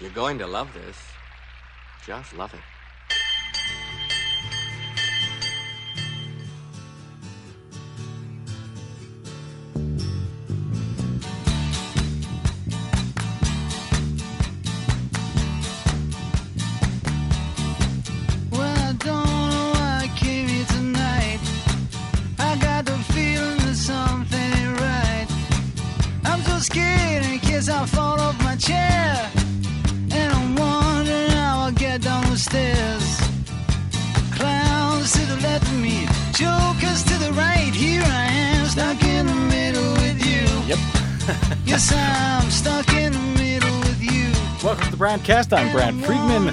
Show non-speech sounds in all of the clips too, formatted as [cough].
You're going to love this. Just love it. The I'm Brad Friedman,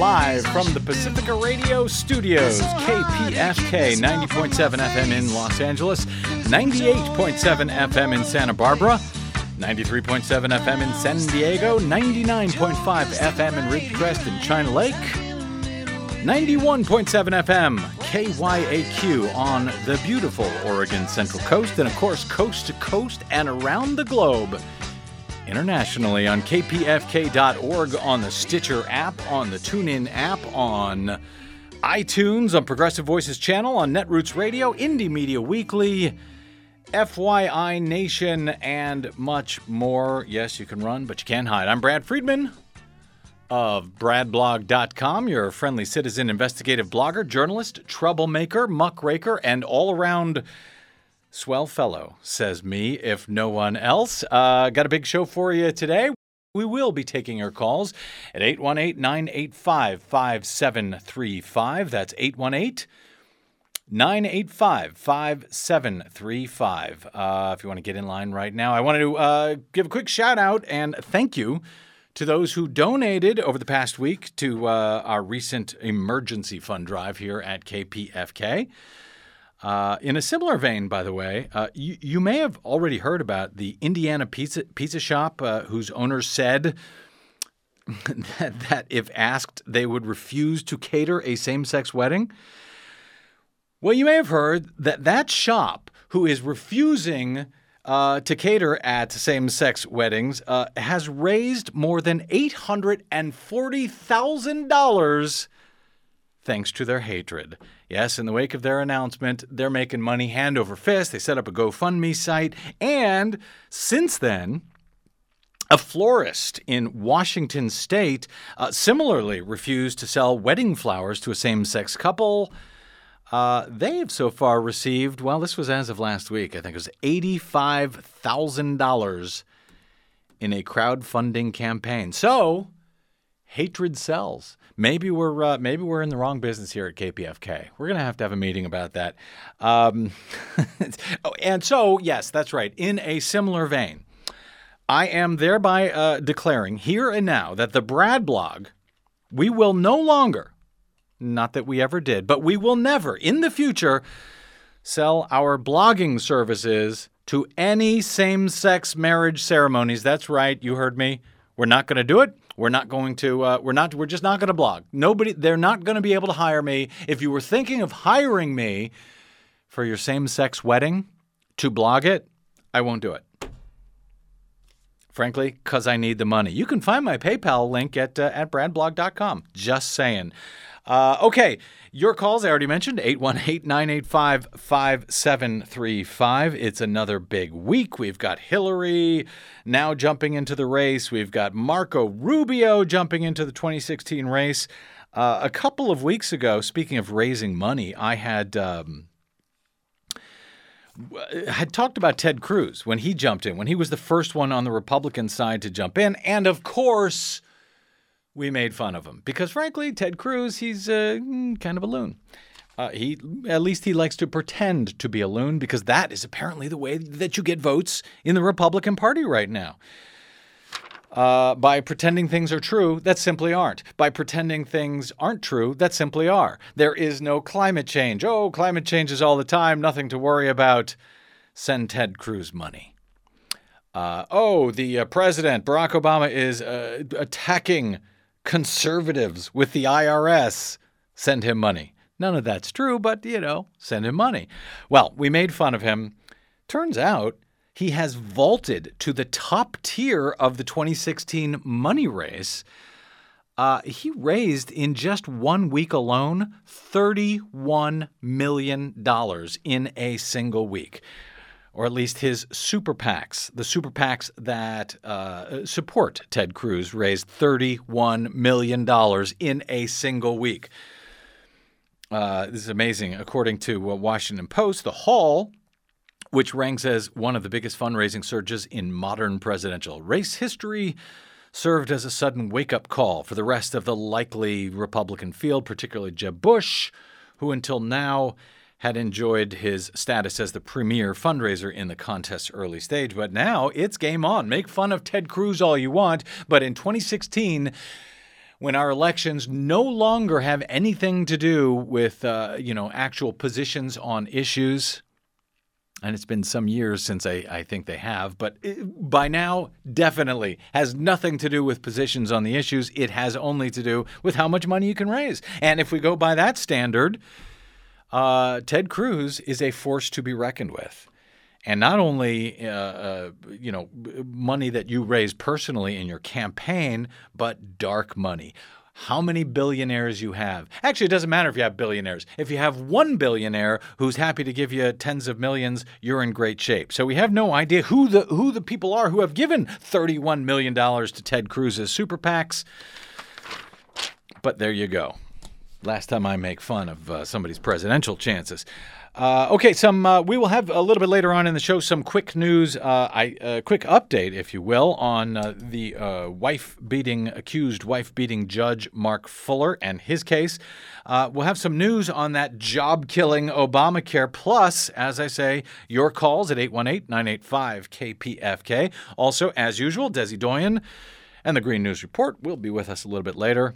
live from the Pacifica Radio Studios, KPFK 90.7 FM in Los Angeles, 98.7 FM in Santa Barbara, 93.7 FM in San Diego, 99.5 FM in Ridgecrest and China Lake, 91.7 FM KYAQ on the beautiful Oregon Central Coast, and of course, coast to coast and around the globe internationally on kpfk.org, on the Stitcher app, on the TuneIn app, on iTunes, on Progressive Voices channel, on Netroots Radio, Indie Media Weekly, FYI Nation, and much more. Yes, you can run, but you can't hide. I'm Brad Friedman of bradblog.com, your friendly citizen investigative blogger, journalist, troublemaker, muckraker, and all around Swell fellow, says me, if no one else. Uh, got a big show for you today. We will be taking your calls at 818 985 5735. That's 818 985 5735. Uh, If you want to get in line right now, I wanted to uh, give a quick shout out and thank you to those who donated over the past week to uh, our recent emergency fund drive here at KPFK. Uh, in a similar vein, by the way, uh, you, you may have already heard about the Indiana Pizza, pizza Shop, uh, whose owner said that, [laughs] that if asked, they would refuse to cater a same sex wedding. Well, you may have heard that that shop, who is refusing uh, to cater at same sex weddings, uh, has raised more than $840,000 thanks to their hatred. Yes, in the wake of their announcement, they're making money hand over fist. They set up a GoFundMe site. And since then, a florist in Washington state uh, similarly refused to sell wedding flowers to a same sex couple. Uh, they have so far received, well, this was as of last week, I think it was $85,000 in a crowdfunding campaign. So, hatred sells. Maybe we're uh, maybe we're in the wrong business here at KPFK. We're gonna have to have a meeting about that. Um, [laughs] oh, and so, yes, that's right. In a similar vein, I am thereby uh, declaring here and now that the Brad blog, we will no longer, not that we ever did, but we will never in the future sell our blogging services to any same sex marriage ceremonies. That's right, you heard me. We're not going to do it. We're not going to. Uh, we're not. We're just not going to blog. Nobody. They're not going to be able to hire me. If you were thinking of hiring me for your same-sex wedding to blog it, I won't do it. Frankly, because I need the money. You can find my PayPal link at uh, at bradblog.com. Just saying. Uh, okay, your calls, I already mentioned 818 985 5735. It's another big week. We've got Hillary now jumping into the race. We've got Marco Rubio jumping into the 2016 race. Uh, a couple of weeks ago, speaking of raising money, I had. Um, had talked about Ted Cruz when he jumped in, when he was the first one on the Republican side to jump in. And of course, we made fun of him because, frankly, Ted Cruz, he's uh, kind of a loon. Uh, he at least he likes to pretend to be a loon because that is apparently the way that you get votes in the Republican Party right now. Uh, by pretending things are true that simply aren't. By pretending things aren't true that simply are. There is no climate change. Oh, climate changes all the time. Nothing to worry about. Send Ted Cruz money. Uh, oh, the uh, president, Barack Obama, is uh, attacking conservatives with the IRS. Send him money. None of that's true, but, you know, send him money. Well, we made fun of him. Turns out he has vaulted to the top tier of the 2016 money race. Uh, he raised in just one week alone $31 million in a single week. Or at least his super PACs, the super PACs that uh, support Ted Cruz, raised $31 million in a single week. Uh, this is amazing. According to uh, Washington Post, the haul, which ranks as one of the biggest fundraising surges in modern presidential race history, served as a sudden wake up call for the rest of the likely Republican field, particularly Jeb Bush, who until now had enjoyed his status as the premier fundraiser in the contest's early stage. But now it's game on. Make fun of Ted Cruz all you want. But in 2016, when our elections no longer have anything to do with uh, you know actual positions on issues and it's been some years since I, I think they have, but it, by now, definitely has nothing to do with positions on the issues. It has only to do with how much money you can raise. And if we go by that standard, uh, Ted Cruz is a force to be reckoned with. And not only, uh, uh, you know, money that you raise personally in your campaign, but dark money how many billionaires you have. Actually, it doesn't matter if you have billionaires. If you have one billionaire who's happy to give you tens of millions, you're in great shape. So we have no idea who the who the people are who have given 31 million dollars to Ted Cruz's super PACs. But there you go. Last time I make fun of uh, somebody's presidential chances. Uh, okay, some uh, we will have a little bit later on in the show some quick news, uh, I uh, quick update, if you will, on uh, the wife beating accused wife beating judge Mark Fuller and his case. we'll have some news on that job killing Obamacare. Plus, as I say, your calls at 818-985-KPFK. Also, as usual, Desi Doyen and the Green News Report will be with us a little bit later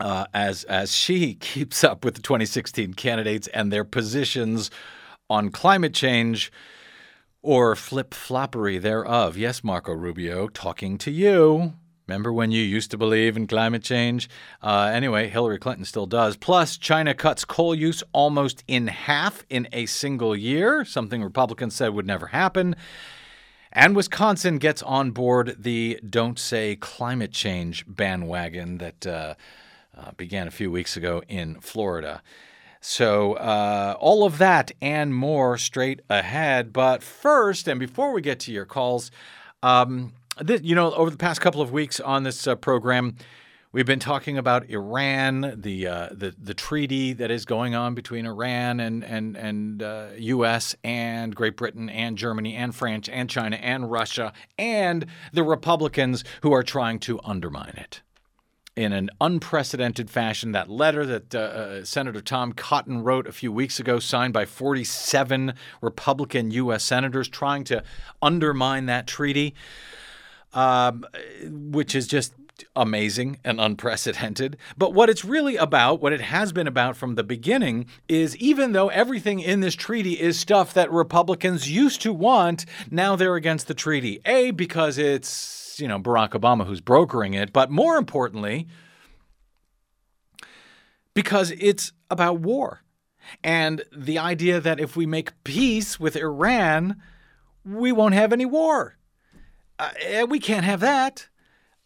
uh, as as she [laughs] keeps up with the 2016 candidates and their positions on climate change or flip floppery thereof. Yes, Marco Rubio, talking to you. Remember when you used to believe in climate change? Uh, anyway, Hillary Clinton still does. Plus, China cuts coal use almost in half in a single year, something Republicans said would never happen. And Wisconsin gets on board the Don't Say Climate Change bandwagon that. Uh, uh, began a few weeks ago in Florida. So, uh, all of that and more straight ahead. But first, and before we get to your calls, um, you know, over the past couple of weeks on this uh, program, we've been talking about Iran, the uh, the the treaty that is going on between Iran and and and U.S. Uh, and Great Britain and Germany and France and China and Russia and the Republicans who are trying to undermine it in an unprecedented fashion. That letter that uh, uh, Senator Tom Cotton wrote a few weeks ago, signed by 47 Republican U.S. senators, trying to undermine that treaty, um, which is just amazing and unprecedented. But what it's really about, what it has been about from the beginning, is even though everything in this treaty is stuff that Republicans used to want, now they're against the treaty. A, because it's you know Barack Obama who's brokering it, but more importantly, because it's about war. And the idea that if we make peace with Iran, we won't have any war. Uh, we can't have that.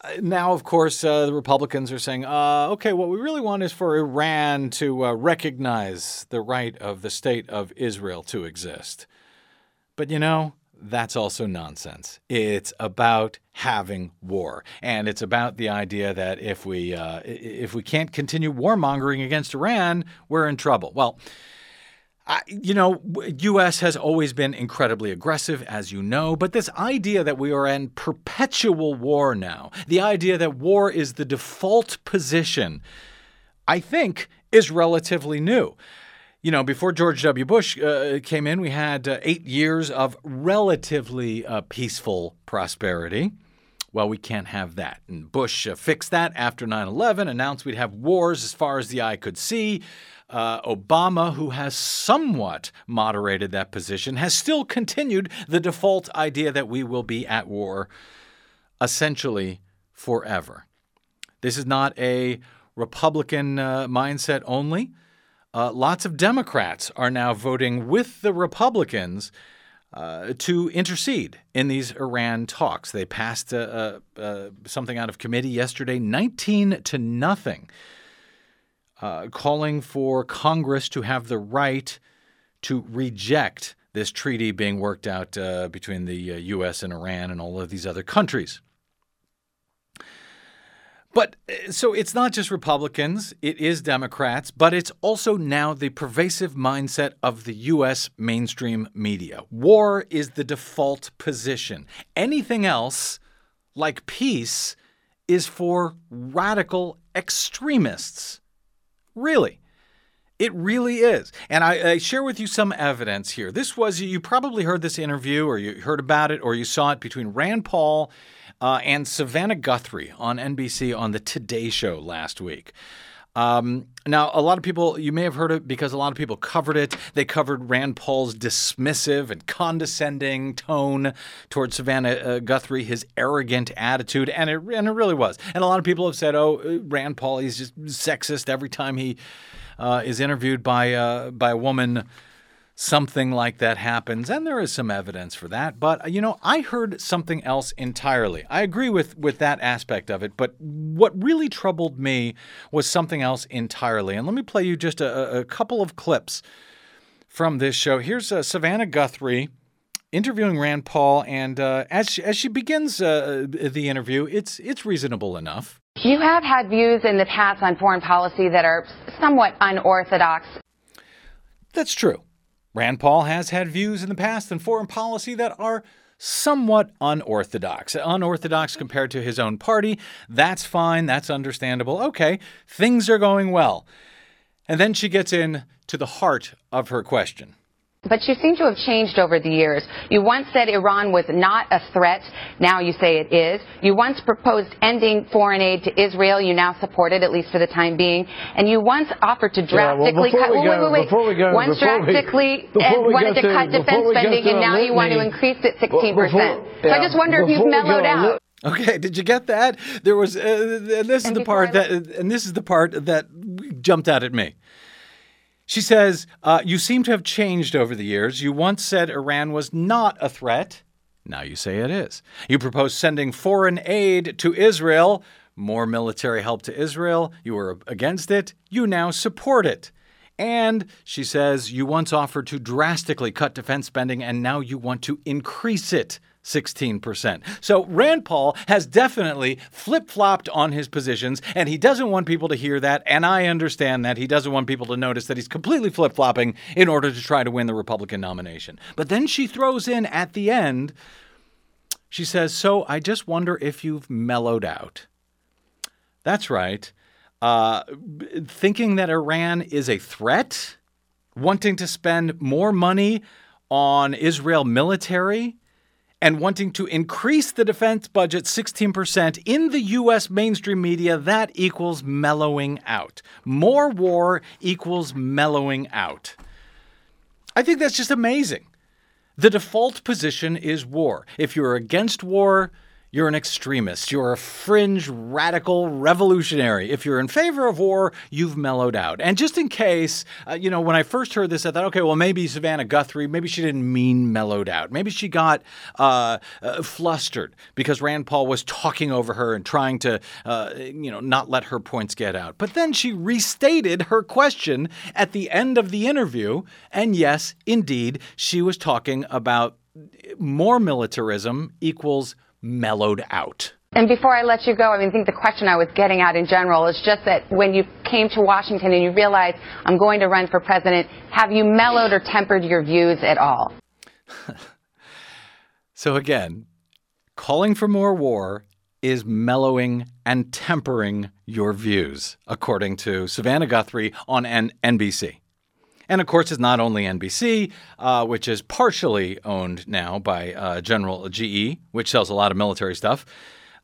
Uh, now, of course, uh, the Republicans are saying, uh, okay, what we really want is for Iran to uh, recognize the right of the state of Israel to exist. But you know, that's also nonsense. It's about having war, and it's about the idea that if we uh, if we can't continue warmongering against Iran, we're in trouble. Well. I, you know, U.S. has always been incredibly aggressive, as you know, but this idea that we are in perpetual war now, the idea that war is the default position, I think is relatively new you know, before George W. Bush uh, came in, we had uh, eight years of relatively uh, peaceful prosperity. Well, we can't have that. And Bush uh, fixed that after 9 11, announced we'd have wars as far as the eye could see. Uh, Obama, who has somewhat moderated that position, has still continued the default idea that we will be at war essentially forever. This is not a Republican uh, mindset only. Uh, lots of Democrats are now voting with the Republicans uh, to intercede in these Iran talks. They passed uh, uh, uh something out of committee yesterday, 19 to nothing, uh, calling for Congress to have the right to reject this treaty being worked out uh, between the U.S. and Iran and all of these other countries. But uh, so it's not just Republicans, it is Democrats, but it's also now the pervasive mindset of the U.S. mainstream media. War is the default position. Anything else, like peace, is for radical extremists. Really. It really is. And I, I, share with you some evidence here. This was, you probably heard this interview or you heard about it or you saw it between Rand Paul uh, and Savannah Guthrie on NBC on the Today Show last week. Um, now, a lot of people, you may have heard it because a lot of people covered it. They covered Rand Paul's dismissive and condescending tone towards Savannah uh, Guthrie, his arrogant attitude, and it, and it really was. And a lot of people have said, oh, uh, Rand Paul, he's just sexist every time he uh, is interviewed by, uh, by a woman something like that happens, and there is some evidence for that. But you know, I heard something else entirely. I agree with with that aspect of it, but what really troubled me was something else entirely. And let me play you just a, a couple of clips from this show. Here's uh, Savannah Guthrie interviewing Rand Paul, and uh, as she, as she begins uh, the interview, it's it's reasonable enough. You have had views in the past on foreign policy that are somewhat unorthodox. That's true. Rand Paul has had views in the past in foreign policy that are somewhat unorthodox. Unorthodox compared to his own party. That's fine. That's understandable. Okay, things are going well. And then she gets in to the heart of her question. But you seem to have changed over the years. You once said Iran was not a threat. Now you say it is. You once proposed ending foreign aid to Israel. You now support it, at least for the time being. And you once offered to drastically yeah, well, cut. Go, wait, wait, wait. Go, once drastically we, wanted to, to cut defense spending, and now you want to increase it 16 percent. So I just wonder if you've mellowed out. Okay, did you get that? There was, uh, and this and is the part that, and this is the part that jumped out at me. She says, uh, You seem to have changed over the years. You once said Iran was not a threat. Now you say it is. You proposed sending foreign aid to Israel, more military help to Israel. You were against it. You now support it. And she says, You once offered to drastically cut defense spending, and now you want to increase it. 16%. So Rand Paul has definitely flip flopped on his positions, and he doesn't want people to hear that. And I understand that. He doesn't want people to notice that he's completely flip flopping in order to try to win the Republican nomination. But then she throws in at the end, she says, So I just wonder if you've mellowed out. That's right. Uh, thinking that Iran is a threat, wanting to spend more money on Israel military and wanting to increase the defense budget 16% in the U.S. mainstream media, that equals mellowing out. More war equals mellowing out. I think that's just amazing. The default position is war. If you're against war, you're an extremist. You're a fringe radical revolutionary. If you're in favor of war, you've mellowed out. And just in case, uh, you know, when I first heard this, I thought, okay, well, maybe Savannah Guthrie, maybe she didn't mean mellowed out. Maybe she got uh, uh, flustered because Rand Paul was talking over her and trying to, uh, you know, not let her points get out. But then she restated her question at the end of the interview. And yes, indeed, she was talking about more militarism equals mellowed out. And before I let you go, I mean, I think the question I was getting at in general is just that when you came to Washington and you realized I'm going to run for president, have you mellowed or tempered your views at all? [laughs] so again, calling for more war is mellowing and tempering your views, according to Savannah Guthrie on N- NBC. And of course, it's not only NBC, uh, which is partially owned now by uh, General GE, which sells a lot of military stuff.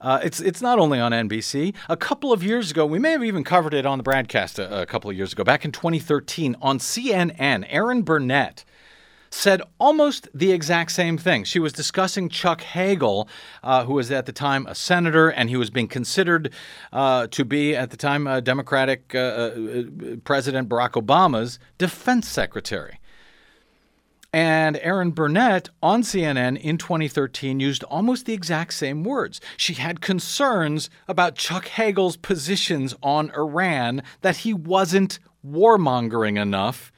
Uh, it's it's not only on NBC. A couple of years ago, we may have even covered it on the broadcast a, a couple of years ago, back in 2013 on CNN. Erin Burnett said almost the exact same thing. She was discussing Chuck Hagel, uh, who was at the time a senator, and he was being considered uh, to be, at the time, uh, Democratic uh, President Barack Obama's defense secretary. And Erin Burnett on CNN in 2013 used almost the exact same words. She had concerns about Chuck Hagel's positions on Iran, that he wasn't warmongering enough.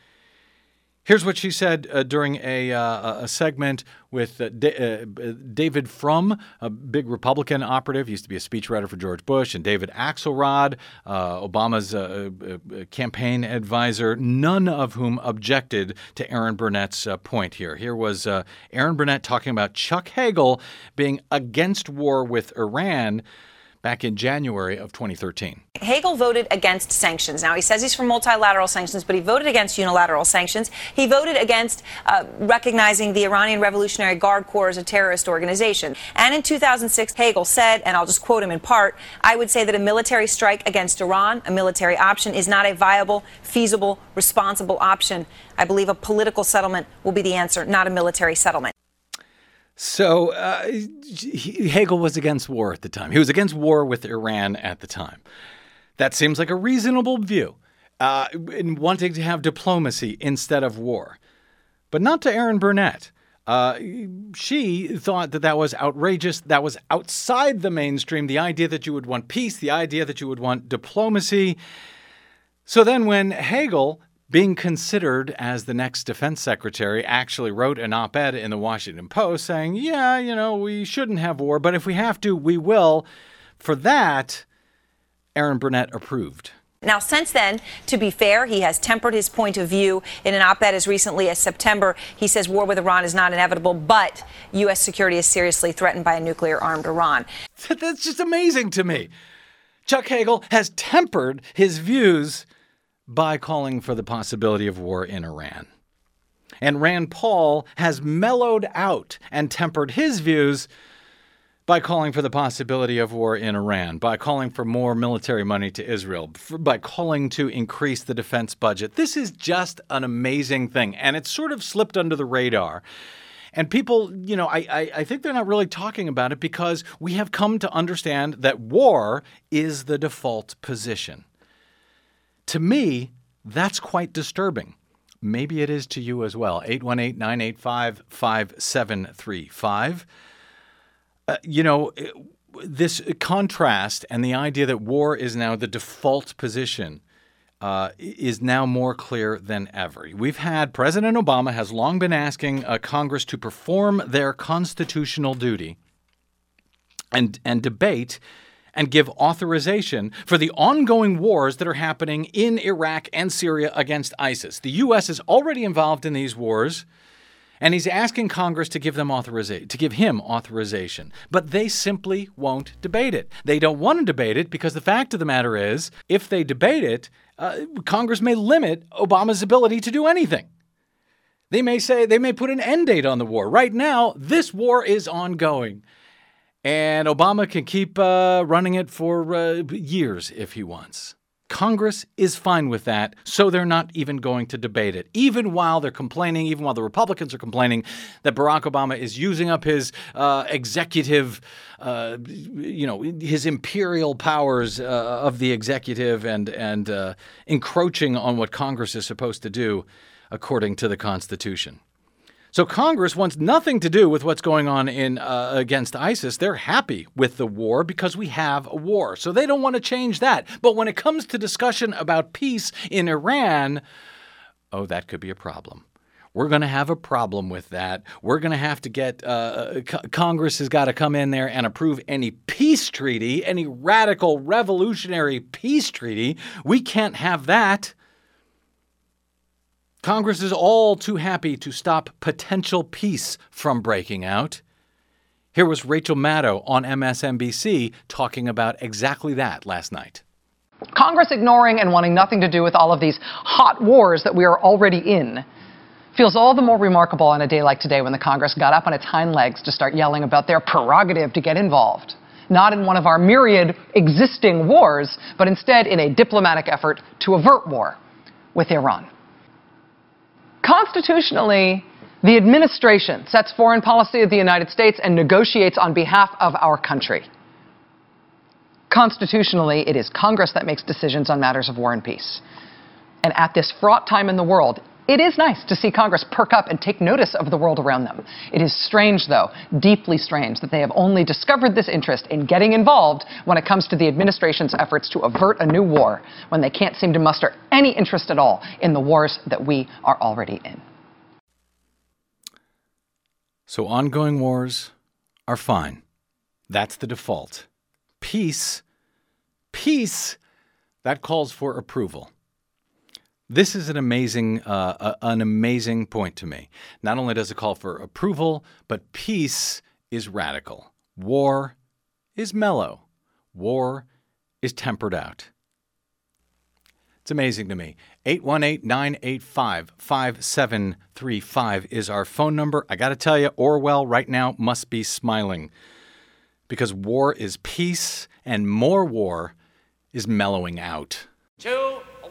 Here's what she said uh, during a, uh, a segment with uh, D- uh, David Frum, a big Republican operative, used to be a speechwriter for George Bush, and David Axelrod, uh, Obama's uh, campaign advisor, none of whom objected to Erin Burnett's point here. Here was Erin Burnett talking about Chuck Hagel being against war with Iran back in January of 2013. Hagel voted against sanctions. Now, he says he's for multilateral sanctions, but he voted against unilateral sanctions. He voted against uh, recognizing the Iranian Revolutionary Guard Corps as a terrorist organization. And in 2006, Hagel said, and I'll just quote him in part, I would say that a military strike against Iran, a military option, is not a viable, feasible, responsible option. I believe a political settlement will be the answer, not a military settlement. So uh, Hagel was against war at the time. He was against war with Iran at the time. That seems like a reasonable view uh, in wanting to have diplomacy instead of war. But not to Erin Burnett. Uh, she thought that that was outrageous. That was outside the mainstream. The idea that you would want peace, the idea that you would want diplomacy. So then, when Hagel being considered as the next defense secretary, actually wrote an op ed in the Washington Post saying, yeah, you know, we shouldn't have war, but if we have to, we will. For that, Erin Burnett approved. Now, since then, to be fair, he has tempered his point of view in an op ed as recently as September. He says war with Iran is not inevitable, but U.S. security is seriously threatened by a nuclear armed Iran. [laughs] That's just amazing to me. Chuck Hagel has tempered his views by calling for the possibility of war in Iran. And Rand Paul has mellowed out and tempered his views by calling for the possibility of war in Iran, by calling for more military money to Israel, by calling to increase the defense budget. This is just an amazing thing. And it's sort of slipped under the radar. And people, you know, I, I, I, think they're not really talking about it because we have come to understand that war is the default position. To me, that's quite disturbing. Maybe it is to you as well. 818 985 5735. Uh, you know, this contrast and the idea that war is now the default position uh, is now more clear than ever. We've had President Obama has long been asking uh, Congress to perform their constitutional duty and and debate and give authorization for the ongoing wars that are happening in Iraq and Syria against ISIS. The U.S. is already involved in these wars. And he's asking Congress to give them authorization, to give him authorization. But they simply won't debate it. They don't want to debate it because the fact of the matter is, if they debate it, uh, Congress may limit Obama's ability to do anything. They may say they may put an end date on the war. Right now, this war is ongoing. And Obama can keep uh, running it for uh, years if he wants. Congress is fine with that, so they're not even going to debate it. Even while they're complaining, even while the Republicans are complaining that Barack Obama is using up his uh, executive, uh, you know, his imperial powers uh, of the executive and and uh, encroaching on what Congress is supposed to do according to the Constitution. So Congress wants nothing to do with what's going on in uh, against ISIS. They're happy with the war because we have a war. So they don't want to change that. But when it comes to discussion about peace in Iran, oh, that could be a problem. We're going to have a problem with that. We're going to have to get uh, Congress has got to come in there and approve any peace treaty, any radical revolutionary peace treaty. We can't have that. Congress is all too happy to stop potential peace from breaking out. Here was Rachel Maddow on MSNBC talking about exactly that last night. Congress ignoring and wanting nothing to do with all of these hot wars that we are already in feels all the more remarkable on a day like today when the Congress got up on its hind legs to start yelling about their prerogative to get involved. Not in one of our myriad existing wars, but instead in a diplomatic effort to avert war with Iran. Constitutionally, the administration sets foreign policy of the United States and negotiates on behalf of our country. Constitutionally, it is Congress that makes decisions on matters of war and peace. And at this fraught time in the world, It is nice to see Congress perk up and take notice of the world around them. It is strange, though, deeply strange, that they have only discovered this interest in getting involved when it comes to the administration's efforts to avert a new war, when they can't seem to muster any interest at all in the wars that we are already in. So ongoing wars are fine. That's the default. Peace, peace, that calls for approval. This is an amazing, uh, an amazing point to me. Not only does it call for approval, but peace is radical. War is mellow. War is tempered out. It's amazing to me. 818 985 5735 is our phone number. I got to tell you, Orwell right now must be smiling because war is peace and more war is mellowing out. Two,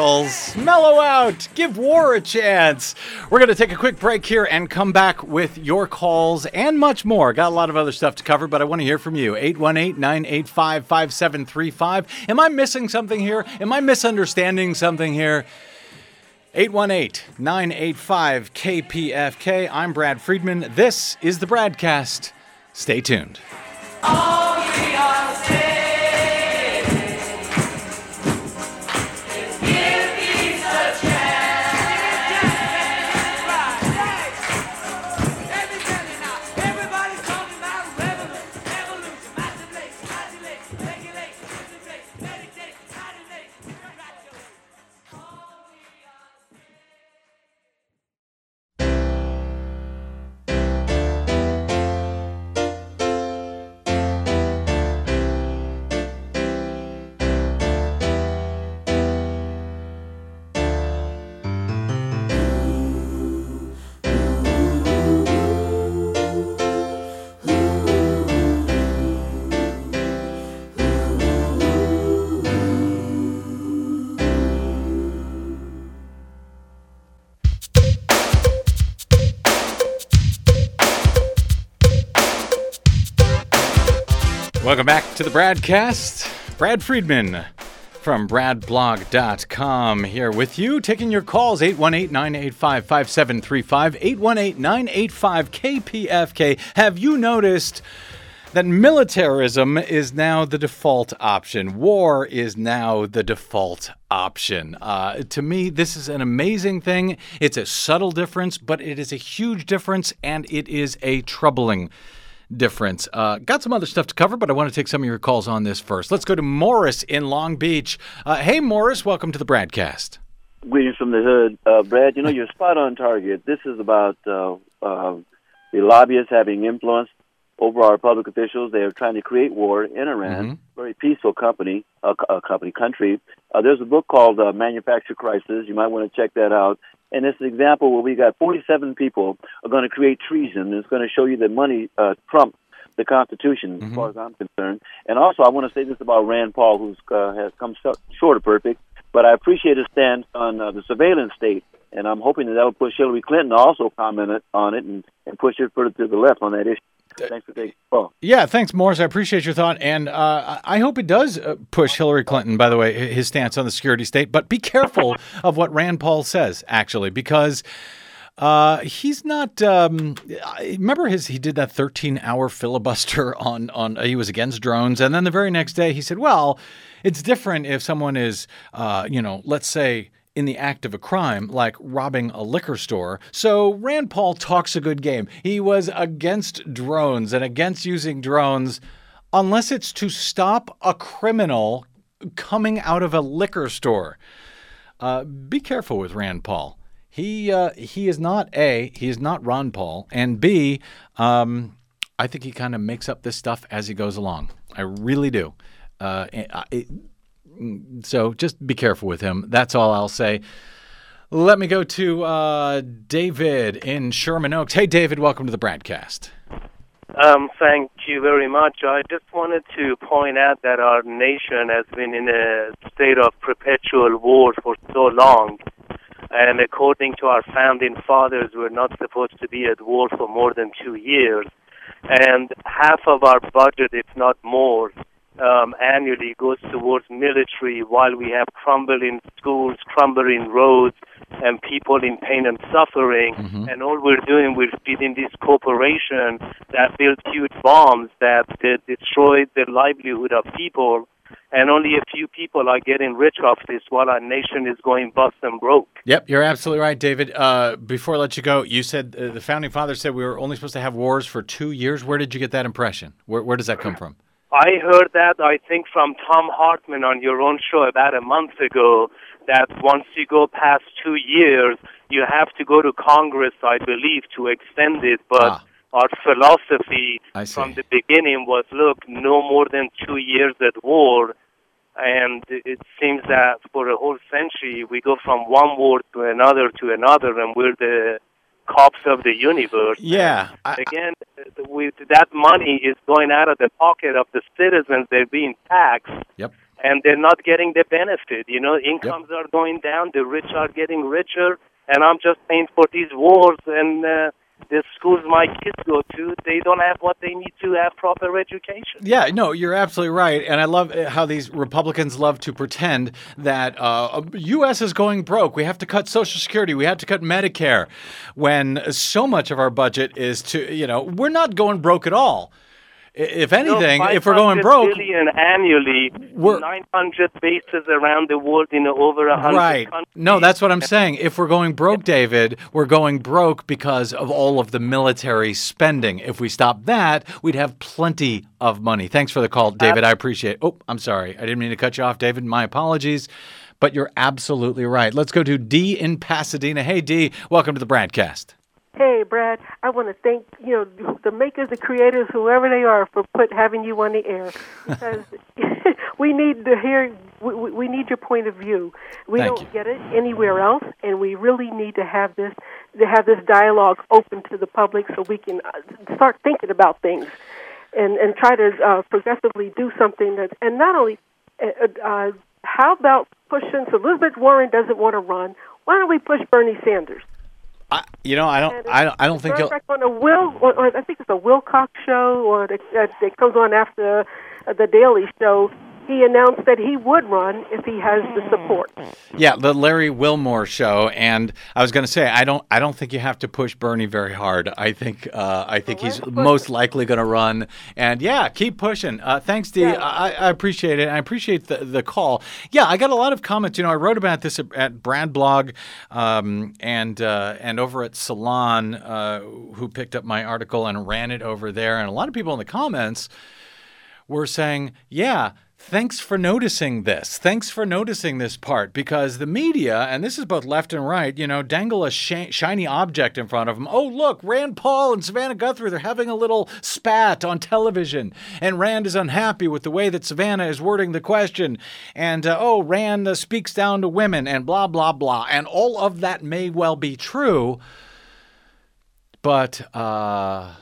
Radicals, mellow out. Give war a chance. We're going to take a quick break here and come back with your calls and much more. Got a lot of other stuff to cover, but I want to hear from you. 818 985 5735. Am I missing something here? Am I misunderstanding something here? 818 985 KPFK. I'm Brad Friedman. This is the Bradcast. Stay tuned. Welcome back to the Bradcast. Brad Friedman from bradblog.com here with you, taking your calls 818 985 5735, 818 985 KPFK. Have you noticed that militarism is now the default option? War is now the default option. Uh, to me, this is an amazing thing. It's a subtle difference, but it is a huge difference, and it is a troubling difference. Uh, got some other stuff to cover, but I want to take some of your calls on this first. Let's go to Morris in Long Beach. Uh, hey, Morris, welcome to the Bradcast. Greetings from the hood, uh, Brad. You know you're spot on target. This is about uh, uh, the lobbyists having influence over our public officials. They are trying to create war in Iran. Very peaceful company, a, uh, company country. Uh, there's a book called uh, Manufacture Crisis. You might want to check that out. And it's an example where we got 47 people are going to create treason. It's going to show you that money uh, trumps the Constitution, as far as I'm concerned. And also, I want to say this about Rand Paul, who's uh, has come so, short of perfect. But I appreciate his stance on uh, the surveillance state, and I'm hoping that that will push Hillary Clinton to also comment on it and, and push it further to the left on that issue. Thanks for taking call. Yeah, thanks, Morris. I appreciate your thought, and uh, I hope it does uh, push Hillary Clinton. By the way, his stance on the security state. But be careful [laughs] of what Rand Paul says, actually, because uh, he's not. Um, remember his? He did that 13-hour filibuster [laughs] on on. Uh, he was against drones, and then the very next day he said, "Well, it's different if someone is, uh, you know, let's say." In the act of a crime, like robbing a liquor store. So Rand Paul talks a good game. He was against drones and against using drones unless it's to stop a criminal coming out of a liquor store. Uh, be careful with Rand Paul. He uh, he is not a he is not Ron Paul, and b um, I think he kind of makes up this stuff as he goes along. I really do. Uh, it, so just be careful with him. That's all I'll say. Let me go to uh, David in Sherman Oaks. Hey, David, welcome to the broadcast. Um, thank you very much. I just wanted to point out that our nation has been in a state of perpetual war for so long. And according to our founding fathers, we're not supposed to be at war for more than two years. And half of our budget, if not more, um, annually goes towards military while we have crumbling schools, crumbling roads, and people in pain and suffering. And all we're doing, we're feeding this corporation that built huge bombs that, that destroyed the livelihood of people. And only a few people are getting rich off this while our nation is going bust and broke. Yep, you're absolutely right, David. Uh, before I let you go, you said uh, the founding fathers said we were only supposed to have wars for two years. Where did you get that impression? Where, where does that come from? I heard that, I think, from Thom Hartmann on your own show about a month ago, that once you go past two years, you have to go to Congress, I believe, to extend it. But Ah. our philosophy from the beginning was, look, no more than two years at war. And it seems that for a whole century, we go from one war to another to another, and we're the cops of the universe. Yeah, I, Again, with that money is going out of the pocket of the citizens. They're being taxed, yep. and they're not getting the benefit. You know, incomes are going down. The rich are getting richer, and I'm just paying for these wars and uh, the schools my kids go to. They don't have what they need to have proper education. Yeah, no, you're absolutely right, and I love uh, how these Republicans love to pretend that uh, U.S. is going broke. We have to cut Social Security. We have to cut Medicare, when so much of our budget is to, you know, we're not going broke at all. If anything, if we're going broke, billion annually, We're- 900 bases around the world in over a hundred right? countries. No, that's what I'm saying. If we're going broke, David, we're going broke because of all of the military spending. If we stop that, we'd have plenty of money. Thanks for the call, David. I appreciate. It. Oh, I'm sorry, I didn't mean to cut you off, David. My apologies. But you're absolutely right. Let's go to D in Pasadena. Hey, D, welcome to the broadcast. Hey, Brad, I want to thank you know the makers, the creators, whoever they are, for put having you on the air because [laughs] we need to hear. We, we need your point of view. We Thank don't you. get it anywhere else, and we really need to have this to have this dialogue open to the public so we can uh, start thinking about things and and try to uh, progressively do something that and not only uh, uh, how about pushing so Elizabeth Warren doesn't want to run. Why don't we push Bernie Sanders? I, you know, I don't, I don't, I don't think he'll. on a Will, or, or I think it's a Wilcox show, or that, that, that comes on after uh, the Daily Show. He announced that he would run if he has the support. Yeah, the Larry Wilmore show, and I was going to say I don't I don't think you have to push Bernie very hard. I think uh, I think he's most likely going to run, and yeah, keep pushing. Uh, thanks, Dee. I, I appreciate it. I appreciate the the call. Yeah, I got a lot of comments. You know, I wrote about this at, at Brad Blog, um, and uh, and over at Salon, uh, who picked up my article and ran it over there, and a lot of people in the comments were saying, yeah, thanks for noticing this. Thanks for noticing this part because the media, and this is both left and right, you know, dangle a sh- shiny object in front of them. Oh, look, Rand Paul and Savannah Guthrie, they're having a little spat on television. And Rand is unhappy with the way that Savannah is wording the question. And, uh, oh, Rand uh, speaks down to women and blah, blah, blah. And all of that may well be true. But uh,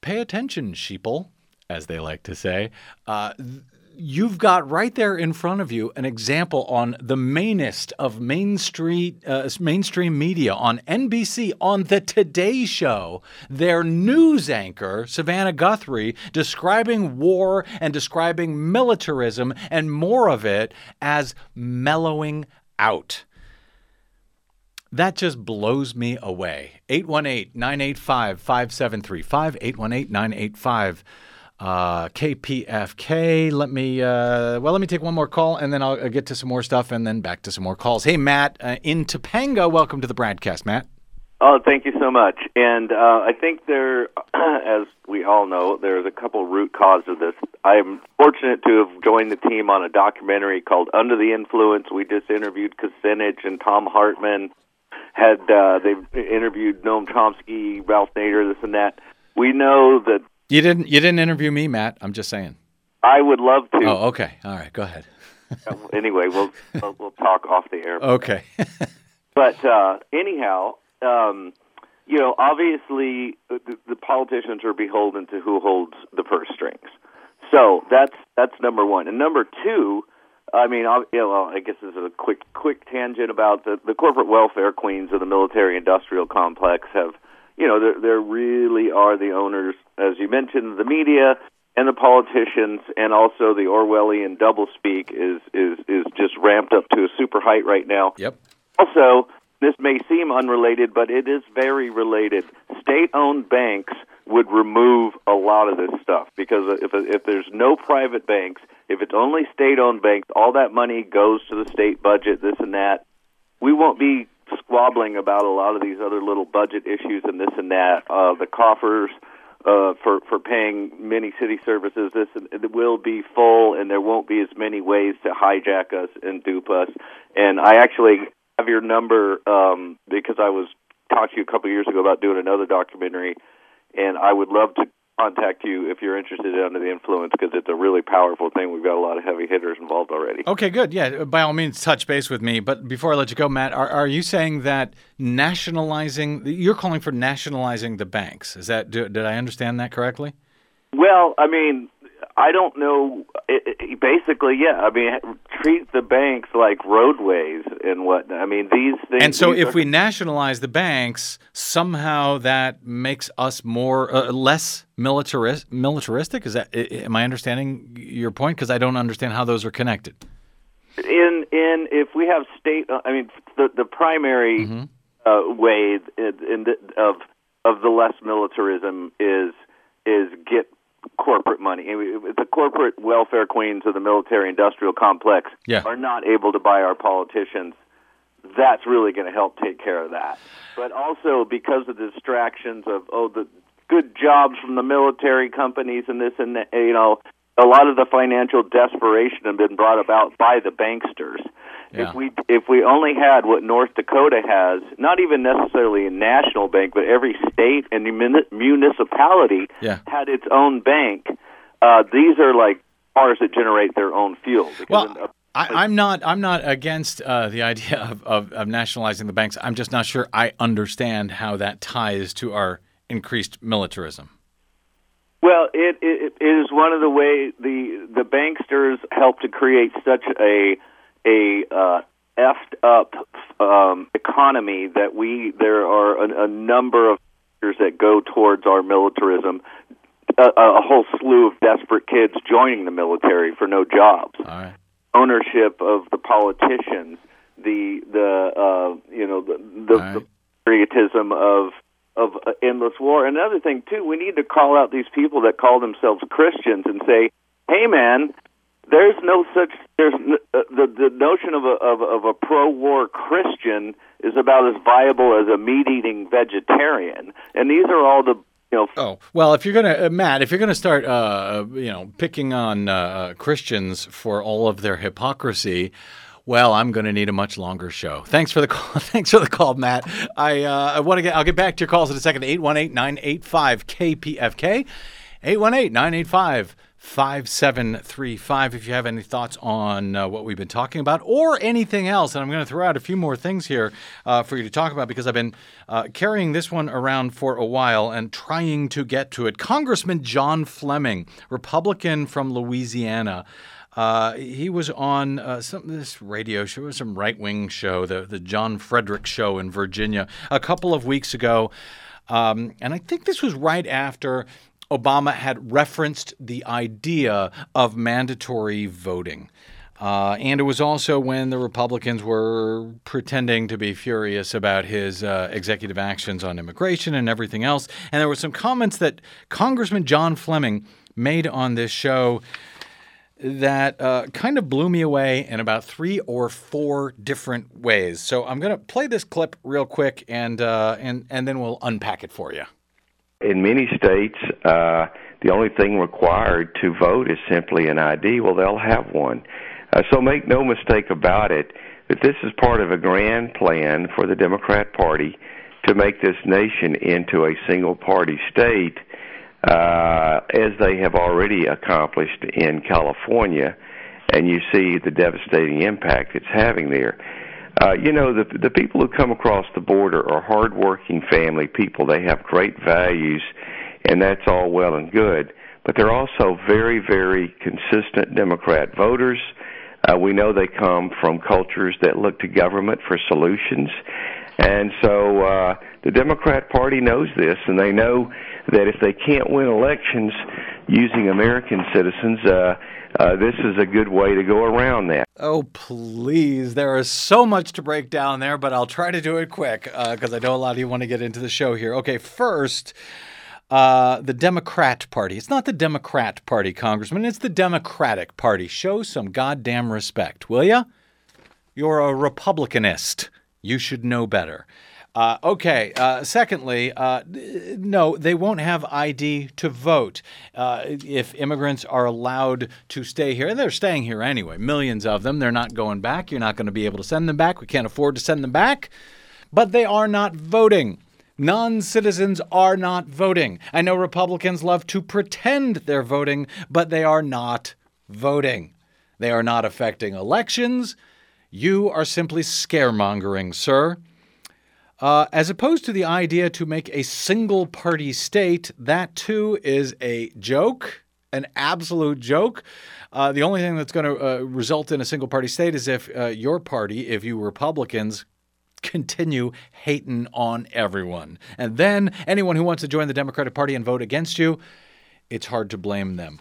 pay attention, sheeple, as they like to say. Uh, th- you've got right there in front of you an example on the mainest of mainstream uh, mainstream media on NBC on the Today Show. Their news anchor Savannah Guthrie describing war and describing militarism and more of it as mellowing out. That just blows me away. 818 985 5735. 818 985 uh, KPFK. Let me, uh, well, let me take one more call and then I'll uh, get to some more stuff and then back to some more calls. Hey, Matt uh, in Topanga. Welcome to the broadcast, Matt. Oh, thank you so much. And uh, I think there, [clears throat] as we all know, there's a couple root causes of this. I'm fortunate to have joined the team on a documentary called Under the Influence. We just interviewed Kucinich and Thom Hartmann. Had uh, they've interviewed Noam Chomsky, Ralph Nader, this and that. We know that You didn't, you didn't interview me, Matt. I'm just saying. I would love to. Oh, okay. All right. Go ahead. [laughs] anyway, we'll, we'll we'll talk off the air. Okay. [laughs] But uh, anyhow, um, you know, obviously uh, the, the politicians are beholden to who holds the purse strings. So that's that's number one. And number two, I mean, I'll, you know, I guess this is a quick quick tangent about the the corporate welfare queens of the military industrial complex have, you know, there, they really are the owners, as you mentioned, the media and the politicians, and also the Orwellian doublespeak is is is just ramped up to a super height right now. Yep. Also, this may seem unrelated, but it is very related. State-owned banks would remove a lot of this stuff because if if there's no private banks, if it's only state-owned banks, all that money goes to the state budget, this and that. We won't be squabbling about a lot of these other little budget issues and this and that. Uh, the coffers uh, for for paying many city services, this it will be full, and there won't be as many ways to hijack us and dupe us. And I actually have your number um, because I was talking to you a couple of years ago about doing another documentary, and I would love to contact you if you're interested in Under the Influence because it's a really powerful thing. We've got a lot of heavy hitters involved already. Okay, good. Yeah, uh, by all means, touch base with me. But before I let you go, Matt, are, are you saying that nationalizing, you're calling for nationalizing the banks? Is that, do, did I understand that correctly? Well, I mean, I don't know. It, it, basically, yeah. I mean, treat the banks like roadways and what. I mean, these things. And so, if are- we nationalize the banks, somehow that makes us more uh, less militaris- militaristic. Is that? Am I understanding your point? Because I don't understand how those are connected. in in if we have state, uh, I mean, the the primary Mm-hmm. uh, way in, in the, of of the less militarism is is get corporate money. The corporate welfare queens of the military-industrial complex Yeah. are not able to buy our politicians. That's really going to help take care of that. But also because of the distractions of oh the good jobs from the military companies and this and that, you know a lot of the financial desperation have been brought about by the banksters. Yeah. If we if we only had what North Dakota has, not even necessarily a national bank, but every state and municipality Yeah. had its own bank. Uh, these are like cars that generate their own fuel. Well, in a- I, I'm not. I'm not against uh, the idea of, of, of nationalizing the banks. I'm just not sure I understand how that ties to our increased militarism. Well, it, it it is one of the way the the banksters help to create such a a uh, effed up um, economy that we there are a, a number of factors that go towards our militarism. A, a whole slew of desperate kids joining the military for no jobs. All right. Ownership of the politicians, the the uh, you know the the, right. the patriotism of of uh, endless war. Another thing too, we need to call out these people that call themselves Christians and say, "Hey, man, there's no such there's n- uh, the the notion of a of, of a pro-war Christian is about as viable as a meat-eating vegetarian." And these are all the you know Oh well, if you're gonna uh, Matt, if you're gonna start, uh, you know, picking on uh, Christians for all of their hypocrisy. Well, I'm going to need a much longer show. Thanks for the [laughs] call. Thanks for the call, Matt. I uh, I want to get. I'll get back to your calls in a second. 818-985 KPFK. 818-985 5735 if you have any thoughts on uh, what we've been talking about or anything else. And I'm going to throw out a few more things here uh, for you to talk about because I've been uh, carrying this one around for a while and trying to get to it. Congressman John Fleming, Republican from Louisiana. Uh, he was on uh, some this radio show, some right wing show, the the John Frederick show in Virginia, a couple of weeks ago, um, and I think this was right after Obama had referenced the idea of mandatory voting. Uh, and it was also when the Republicans were pretending to be furious about his uh, executive actions on immigration and everything else. And there were some comments that Congressman John Fleming made on this show that uh, kind of blew me away in about three or four different ways. So I'm going to play this clip real quick, and uh, and and then we'll unpack it for you. in many states, uh, the only thing required to vote is simply an ID. Well, they'll have one. Uh, so make no mistake about it that this is part of a grand plan for the Democrat Party to make this nation into a single party state. Uh, as they have already accomplished in California, and you see the devastating impact it's having there. Uh, you know, the the people who come across the border are hardworking family people. They have great values, and that's all well and good. But they're also very, very consistent Democrat voters. Uh, we know they come from cultures that look to government for solutions. And so uh, the Democrat Party knows this, and they know that if they can't win elections using American citizens, uh, uh, this is a good way to go around that. Oh, please. There is so much to break down there, but I'll try to do it quick because I know a lot of you want to get into the show here. Okay, first, uh, the Democrat Party. It's not the Democrat Party, Congressman. It's the Democratic Party. Show some goddamn respect, will ya? You're a Republicanist. You should know better. Uh, okay. Uh, secondly, uh, no, they won't have ID to vote uh, if immigrants are allowed to stay here. And they're staying here anyway. Millions of them. They're not going back. You're not going to be able to send them back. We can't afford to send them back. But they are not voting. Non citizens are not voting. I know Republicans love to pretend they're voting, but they are not voting. They are not affecting elections. You are simply scaremongering, sir. Uh, as opposed to the idea to make a single party state, that too is a joke, an absolute joke. Uh, the only thing that's going to uh, result in a single party state is if uh, your party, if you Republicans, continue hating on everyone. And then anyone who wants to join the Democratic Party and vote against you, it's hard to blame them.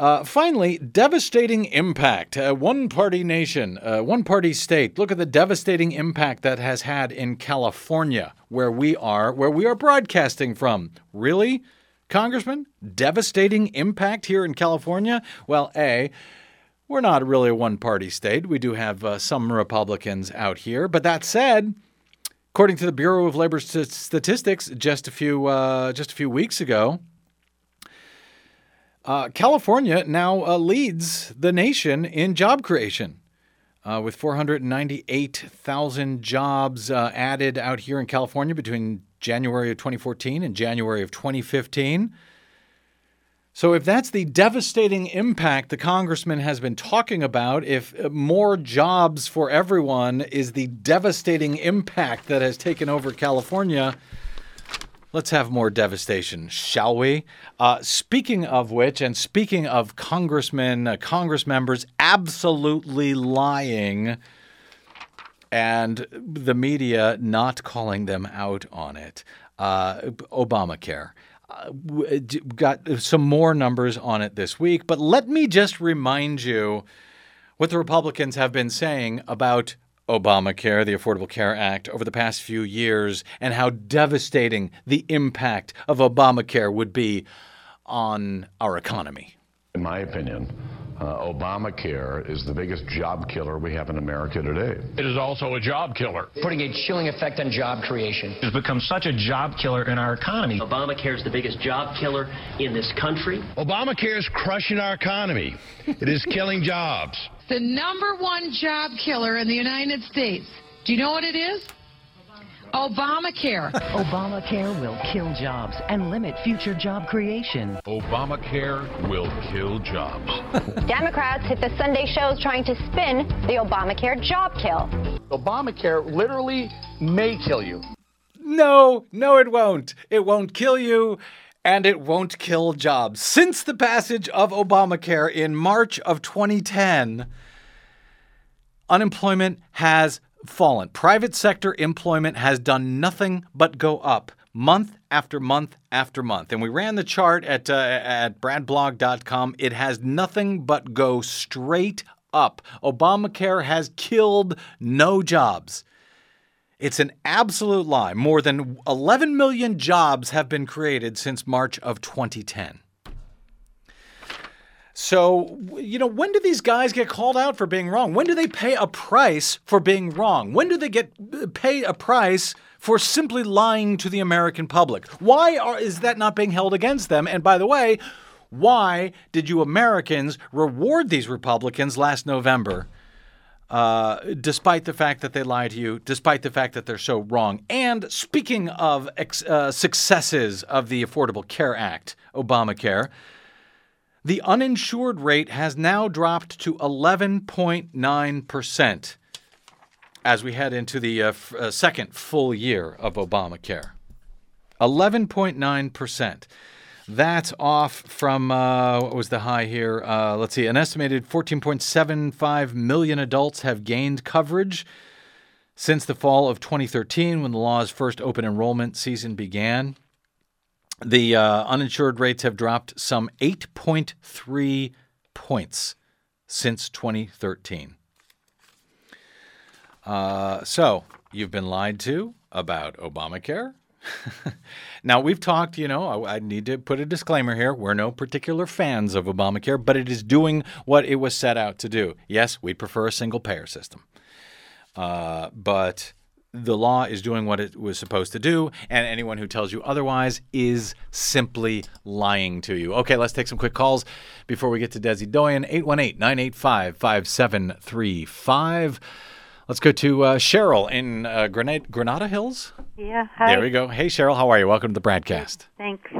Uh, finally, devastating impact. Uh, one party nation, uh, one party state. Look at the devastating impact that has had in California, where we are, where we are broadcasting from. Really? Congressman? Devastating impact here in California? Well, A, we're not really a one party state. We do have uh, some Republicans out here. But that said, according to the Bureau of Labor Statistics, just a few uh, just a few weeks ago, uh, California now uh, leads the nation in job creation. Uh, with 498,000 jobs uh, added out here in California between January of 2014 and January of 2015. So, if that's the devastating impact the congressman has been talking about, if uh, more jobs for everyone is the devastating impact that has taken over California, let's have more devastation, shall we? Uh, speaking of which, and speaking of congressmen, uh, congress members absolutely lying and the media not calling them out on it, uh, Obamacare uh, got some more numbers on it this week, but let me just remind you what the Republicans have been saying about Obamacare, the Affordable Care Act, over the past few years, and how devastating the impact of Obamacare would be on our economy. In my opinion, uh, Obamacare is the biggest job killer we have in America today. It is also a job killer. Putting a chilling effect on job creation. It's become such a job killer in our economy. Obamacare is the biggest job killer in this country. Obamacare is crushing our economy. It is killing jobs. The number one job killer in the United States. Do you know what it is? Obamacare. Obamacare will kill jobs and limit future job creation. Obamacare will kill jobs. [laughs] Democrats hit the Sunday shows trying to spin the Obamacare job kill. Obamacare literally may kill you. No, no, it won't. It won't kill you. And it won't kill jobs. Since the passage of Obamacare in March of 2010, unemployment has fallen. Private sector employment has done nothing but go up month after month after month. And we ran the chart at uh, at bradblog.com. It has nothing but go straight up. Obamacare has killed no jobs. It's an absolute lie. More than 11 million jobs have been created since March of 2010. So, you know, when do these guys get called out for being wrong? When do they pay a price for being wrong? When do they get uh, pay a price for simply lying to the American public? Why are, is that not being held against them? And by the way, why did you Americans reward these Republicans last November? Uh, despite the fact that they lie to you, despite the fact that they're so wrong. And speaking of ex- uh, successes of the Affordable Care Act, Obamacare, the uninsured rate has now dropped to 11.9% as we head into the uh, f- uh, second full year of Obamacare. 11.9%. That's off from uh, what was the high here? Uh, let's see. An estimated 14.75 million adults have gained coverage since the fall of 2013 when the law's first open enrollment season began. The uh, uninsured rates have dropped some 8.3 points since 2013. Uh, so, you've been lied to about Obamacare. [laughs] now, we've talked, you know, I, I need to put a disclaimer here. We're no particular fans of Obamacare, but it is doing what it was set out to do. Yes, we prefer a single payer system. Uh, but the law is doing what it was supposed to do, and anyone who tells you otherwise is simply lying to you. Okay, let's take some quick calls before we get to Desi Doyen. 818 985 5735. Let's go to uh, Cheryl in uh, Grenada, Granada Hills. Yeah, hi. There we go. Hey, Cheryl, how are you? Welcome to the broadcast. Thanks.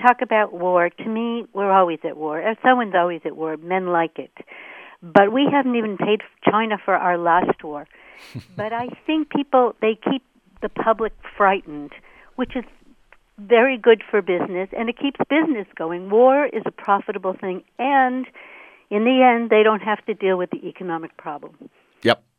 Talk about war. To me, we're always at war. Uh, Someone's always at war. Men like it. But we haven't even paid China for our last war. [laughs] but I think people, they keep the public frightened, which is very good for business, and it keeps business going. War is a profitable thing, and in the end, they don't have to deal with the economic problem.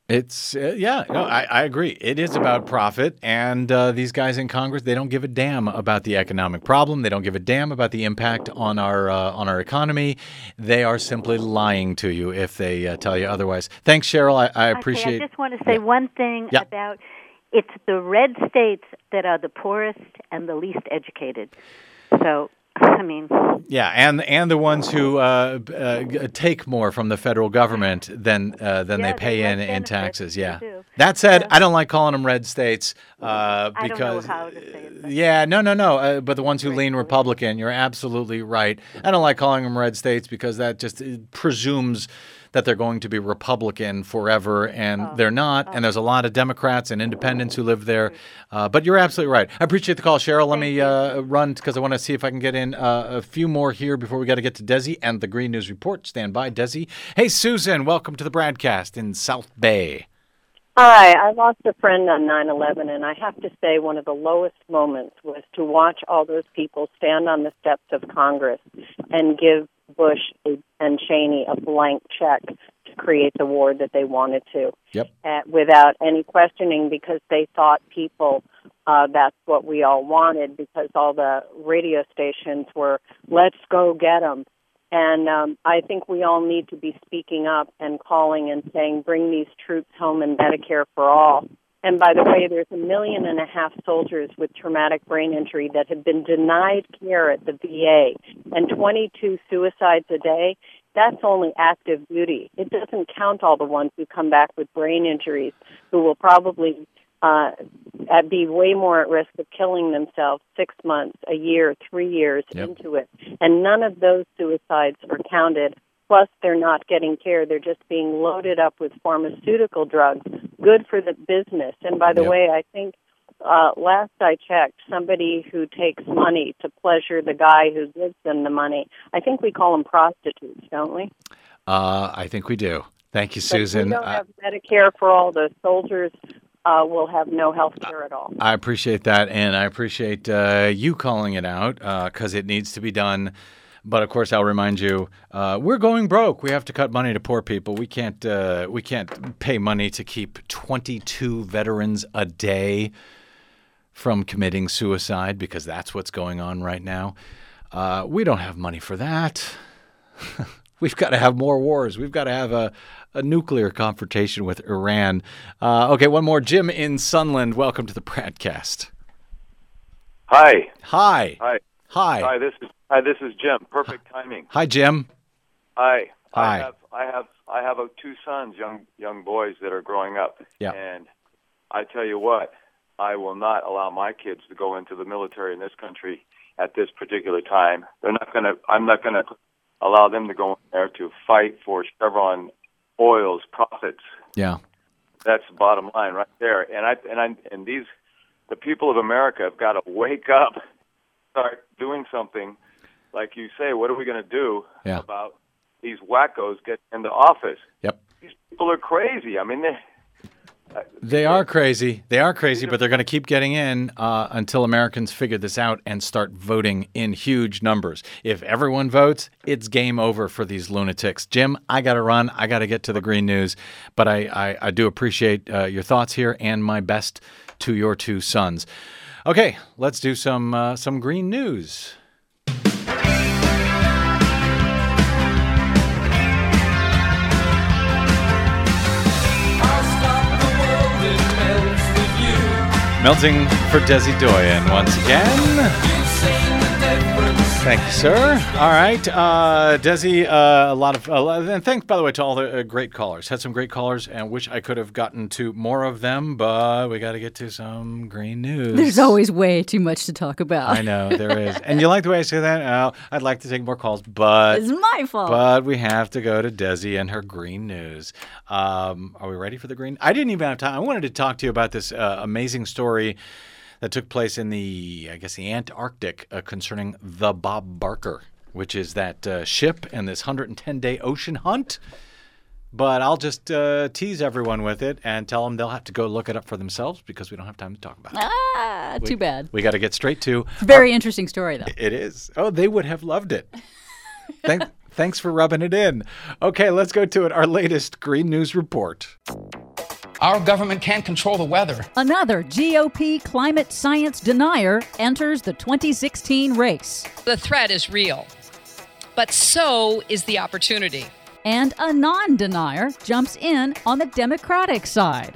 It's uh, yeah, no, I, I agree. It is about profit, and uh, these guys in Congress they don't give a damn about the economic problem. They don't give a damn about the impact on our uh, on our economy. They are simply lying to you if they uh, tell you otherwise. Thanks, Cheryl. I, I appreciate. Okay, I just want to say one thing Yeah. about it's the red states that are the poorest and the least educated. So, I mean, Yeah, and and the ones who uh, uh, take more from the federal government than uh, than Yeah, they pay in in taxes. Yeah. That said, I don't like calling them red states uh, know because how to say it. yeah, no, no, no. Uh, but the ones who lean Republican, you're absolutely right. I don't like calling them red states because that just uh, presumes that they're going to be Republican forever, and Oh. they're not. And there's a lot of Democrats and independents who live there. Uh, but you're absolutely right. I appreciate the call, Cheryl. Let me uh, run because I want to see if I can get in uh, a few more here before we got to get to Desi and the Green News Report. Stand by, Desi. Hey, Susan, welcome to the broadcast in South Bay. Hi, I lost a friend on 9/11 and I have to say one of the lowest moments was to watch all those people stand on the steps of Congress and give Bush and Cheney a blank check to create the war that they wanted to. Yep. Uh, without any questioning because they thought people uh that's what we all wanted because all the radio stations were let's go get them and um, I think we all need to be speaking up and calling and saying, bring these troops home and Medicare for all. And by the way, there's a million and a half soldiers with traumatic brain injury that have been denied care at the VA, and 22 suicides a day. That's only active duty. It doesn't count all the ones who come back with brain injuries, who will probably uh, uh, be way more at risk of killing themselves six months, a year, three years Yep. into it. And none of those suicides are counted. Plus, they're not getting care. They're just being loaded up with pharmaceutical drugs, good for the business. And by the Yep. way, I think uh, last I checked, somebody who takes money to pleasure the guy who gives them the money, I think we call them prostitutes, don't we? Uh, I think we do. Thank you, But Susan. we don't Uh, have Medicare for all the soldiers. Uh, will have no health care at all. I appreciate that, and I appreciate uh, you calling it out because it needs to be done. But of course, I'll remind you, uh, we're going broke. We have to cut money to poor people. We can't. Uh, we can't pay money to keep 22 veterans a day from committing suicide because that's what's going on right now. Uh, we don't have money for that. [laughs] We've got to have more wars. We've got to have a, a nuclear confrontation with Iran. Uh, okay, one more. Jim in Sunland, welcome to the [laughs] broadcast. Hi. Hi. Hi. Hi. Hi. This is hi. This is Jim. Perfect timing. Hi, Jim. Hi. Hi. I have I have I have two sons, young young boys that are growing up. Yeah. And I tell you what, I will not allow my kids to go into the military in this country at this particular time. They're not going to. I'm not going to allow them to go in there to fight for Chevron Oil's profits Yeah. That's the bottom line right there. And I and I and these the people of America have got to wake up, start doing something. Like you say, what are we going to do Yeah. about these wackos getting into office? Yep. These people are crazy. I mean, they, They are crazy. They are crazy, but they're going to keep getting in uh, until Americans figure this out and start voting in huge numbers. If everyone votes, it's game over for these lunatics. Jim, I got to run. I got to get to the green news, but I, I, I do appreciate uh, your thoughts here and my best to your two sons. Okay, let's do some uh, some green news. Melting for Desi Doyen once again. Thank you, sir. All right, uh, Desi. Uh, a lot of, uh, and thanks by the way to all the uh, great callers. Had some great callers, and wish I could have gotten to more of them, but we got to get to some green news. There's always way too much to talk about. I know there is, and you like the way I say that? Oh, I'd like to take more calls, but It's my fault. But we have to go to Desi and her green news. Um, are we ready for the green? I didn't even have time. I wanted to talk to you about this uh, amazing story that took place in the, I guess, the Antarctic uh, concerning the Bob Barker, which is that uh, ship and this 110 day ocean hunt. But I'll just uh, tease everyone with it and tell them they'll have to go look it up for themselves because we don't have time to talk about it. Ah, We- too bad. We got to get straight to Very interesting story, though. it is. Oh, they would have loved it. [laughs] Thank, thanks for rubbing it in. Okay, let's go to it. Our latest Green News report. Our government can't control the weather. Another GOP climate science denier enters the 2016 race. The threat is real, but so is the opportunity. And a non denier jumps in on the Democratic side.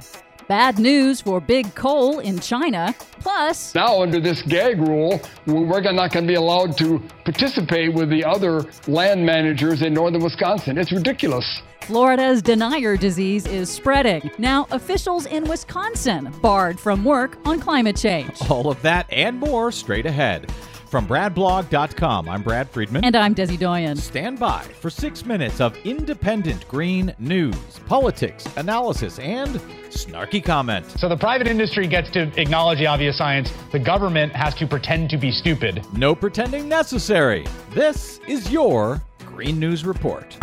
Bad news for big coal in China. Plus, Now, under this gag rule, we're we're not going to be allowed to participate with the other land managers in northern Wisconsin. It's ridiculous. Florida's denier disease is spreading. Now, officials in Wisconsin barred from work on climate change. All of that and more straight ahead. From BradBlog.com, I'm Brad Friedman. And I'm Desi Doyen. Stand by for six minutes of independent green news, politics, analysis, and snarky comment. So the private industry gets to acknowledge the obvious science. The government has to pretend to be stupid. No pretending necessary. This is your Green News Report.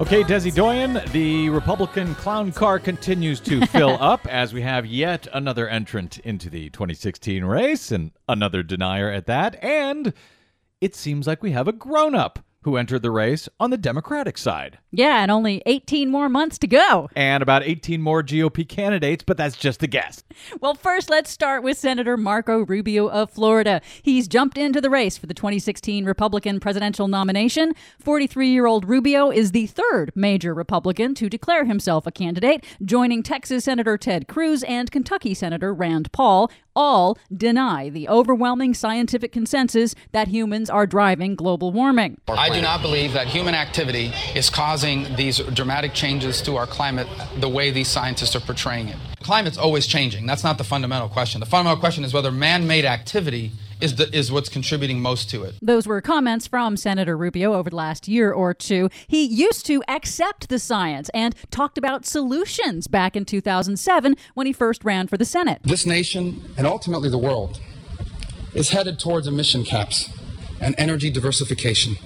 Okay, Desi Doyen, the Republican clown car continues to [laughs] fill up as we have yet another entrant into the 2016 race and another denier at that. And it seems like we have a grown up who entered the race on the Democratic side. Yeah, and only 18 more months to go. And about 18 more GOP candidates, but that's just a guess. Well, first, let's start with Senator Marco Rubio of Florida. He's jumped into the race for the 2016 Republican presidential nomination. 43 year old Rubio is the third major Republican to declare himself a candidate, joining Texas Senator Ted Cruz and Kentucky Senator Rand Paul. All deny the overwhelming scientific consensus that humans are driving global warming. I do not believe that human activity is causing these dramatic changes to our climate the way these scientists are portraying it. Climate's always changing. That's not the fundamental question. The fundamental question is whether man made activity is, the, is what's contributing most to it. Those were comments from Senator Rubio over the last year or two. He used to accept the science and talked about solutions back in 2007 when he first ran for the Senate. This nation, and ultimately the world, is headed towards emission caps and energy diversification.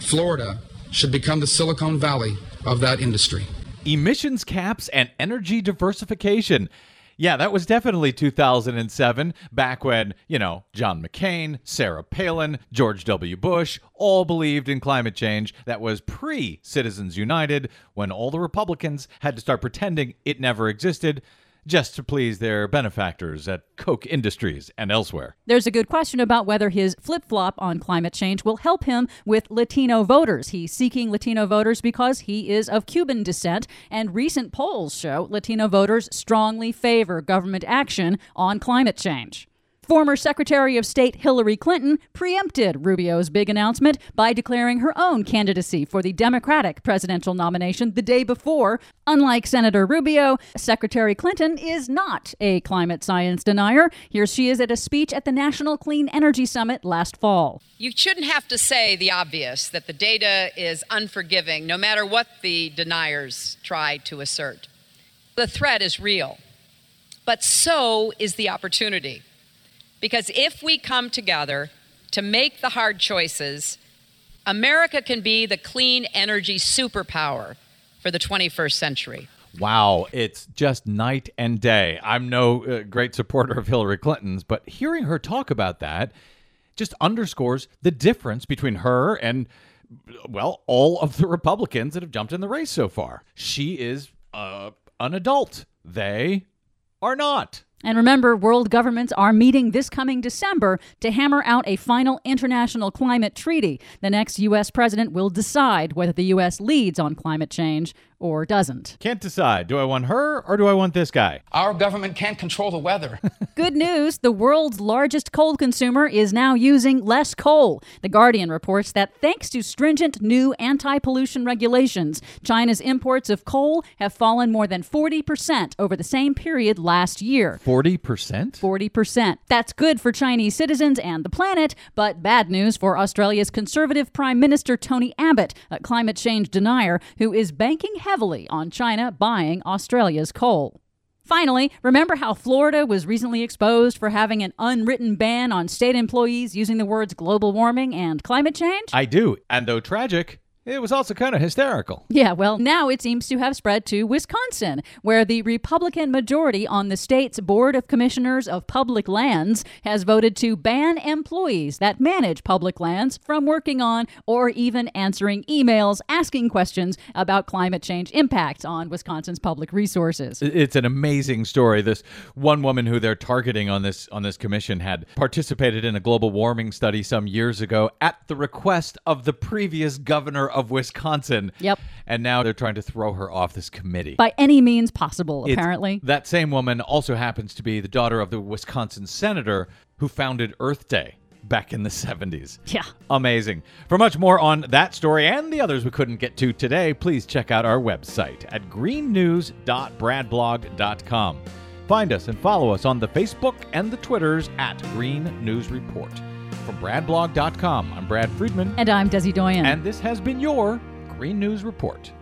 Florida should become the Silicon Valley of that industry. Emissions caps and energy diversification. Yeah, that was definitely 2007, back when, you know, John McCain, Sarah Palin, George W. Bush all believed in climate change. That was pre Citizens United, when all the Republicans had to start pretending it never existed just to please their benefactors at Koch Industries and elsewhere. There's a good question about whether his flip flop on climate change will help him with Latino voters. He's seeking Latino voters because he is of Cuban descent, and recent polls show Latino voters strongly favor government action on climate change. Former Secretary of State Hillary Clinton preempted Rubio's big announcement by declaring her own candidacy for the Democratic presidential nomination the day before. Unlike Senator Rubio, Secretary Clinton is not a climate science denier. Here she is at a speech at the National Clean Energy Summit last fall. You shouldn't have to say the obvious that the data is unforgiving, no matter what the deniers try to assert. The threat is real, but so is the opportunity. Because if we come together to make the hard choices, America can be the clean energy superpower for the 21st century. Wow, it's just night and day. I'm no uh, great supporter of Hillary Clinton's, but hearing her talk about that just underscores the difference between her and, well, all of the Republicans that have jumped in the race so far. She is uh, an adult, they are not. And remember, world governments are meeting this coming December to hammer out a final international climate treaty. The next U.S. president will decide whether the U.S. leads on climate change or doesn't. Can't decide. Do I want her or do I want this guy? Our government can't control the weather. [laughs] [laughs] Good news the world's largest coal consumer is now using less coal. The Guardian reports that thanks to stringent new anti pollution regulations, China's imports of coal have fallen more than 40% over the same period last year. 40%? 40%. That's good for Chinese citizens and the planet, but bad news for Australia's Conservative Prime Minister Tony Abbott, a climate change denier who is banking heavily on China buying Australia's coal. Finally, remember how Florida was recently exposed for having an unwritten ban on state employees using the words global warming and climate change? I do. And though tragic, it was also kind of hysterical. Yeah, well, now it seems to have spread to Wisconsin, where the Republican majority on the state's Board of Commissioners of Public Lands has voted to ban employees that manage public lands from working on or even answering emails asking questions about climate change impacts on Wisconsin's public resources. It's an amazing story. This one woman who they're targeting on this on this commission had participated in a global warming study some years ago at the request of the previous governor of Wisconsin. Yep. And now they're trying to throw her off this committee. By any means possible, It's- apparently. that same woman also happens to be the daughter of the Wisconsin senator who founded Earth Day back in the 70s. Yeah. Amazing. For much more on that story and the others we couldn't get to today, please check out our website at greennews.bradblog.com. Find us and follow us on the Facebook and the Twitters at Green News Report. From bradblog.com, I'm Brad Friedman. And I'm Desi Doyen. And this has been your Green News Report.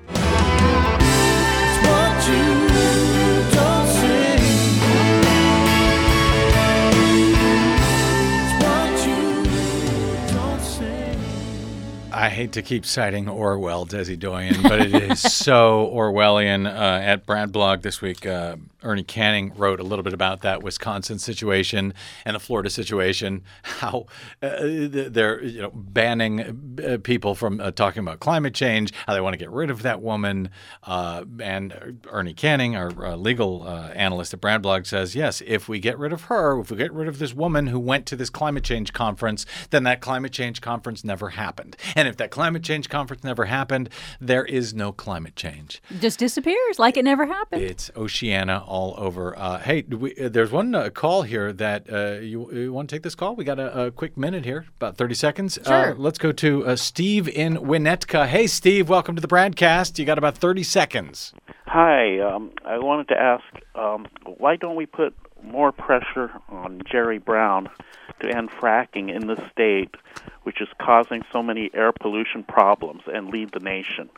I hate to keep citing Orwell, Desi Doyen, but it is [laughs] so Orwellian. Uh, at Brad Blog this week, uh, Ernie Canning wrote a little bit about that Wisconsin situation and the Florida situation. How uh, they're you know banning uh, people from uh, talking about climate change. How they want to get rid of that woman. Uh, and Ernie Canning, our uh, legal uh, analyst at Brad Blog, says yes. If we get rid of her, if we get rid of this woman who went to this climate change conference, then that climate change conference never happened. And if that climate change conference never happened, there is no climate change. Just disappears like it never happened. It's Oceania all over. Uh, hey, do we, uh, there's one uh, call here that uh, you, you want to take this call? We got a, a quick minute here, about 30 seconds. Sure. Uh, let's go to uh, Steve in Winnetka. Hey, Steve, welcome to the broadcast. You got about 30 seconds. Hi, um, I wanted to ask um, why don't we put more pressure on Jerry Brown to end fracking in the state, which is causing so many air pollution problems, and lead the nation?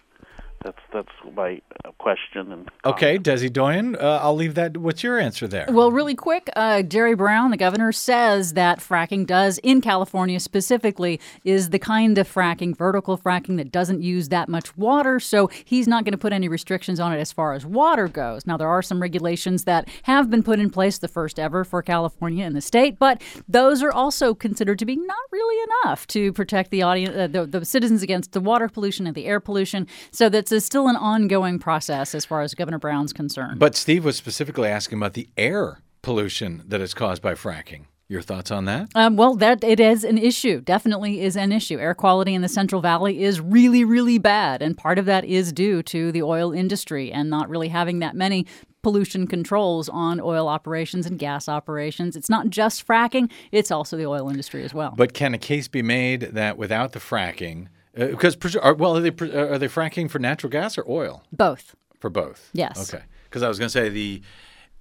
That's that's my uh, question. And Okay, Desi Doyen, uh, I'll leave that. What's your answer there? Well, really quick, uh, Jerry Brown, the governor, says that fracking does, in California specifically, is the kind of fracking, vertical fracking, that doesn't use that much water. So he's not going to put any restrictions on it as far as water goes. Now, there are some regulations that have been put in place, the first ever for California in the state, but those are also considered to be not really enough to protect the audience, uh, the, the citizens against the water pollution and the air pollution. So that's a, still an ongoing process as far as Governor Brown's concerned. But Steve was specifically asking about the air pollution that is caused by fracking. Your thoughts on that? Um, well, that it is an issue. Definitely is an issue. Air quality in the Central Valley is really, really bad, and part of that is due to the oil industry and not really having that many pollution controls on oil operations and gas operations. It's not just fracking, it's also the oil industry as well. But can a case be made that without the fracking, uh, because are, well, are they are they fracking for natural gas or oil? Both. For both. Yes. Okay. Because I was going to say the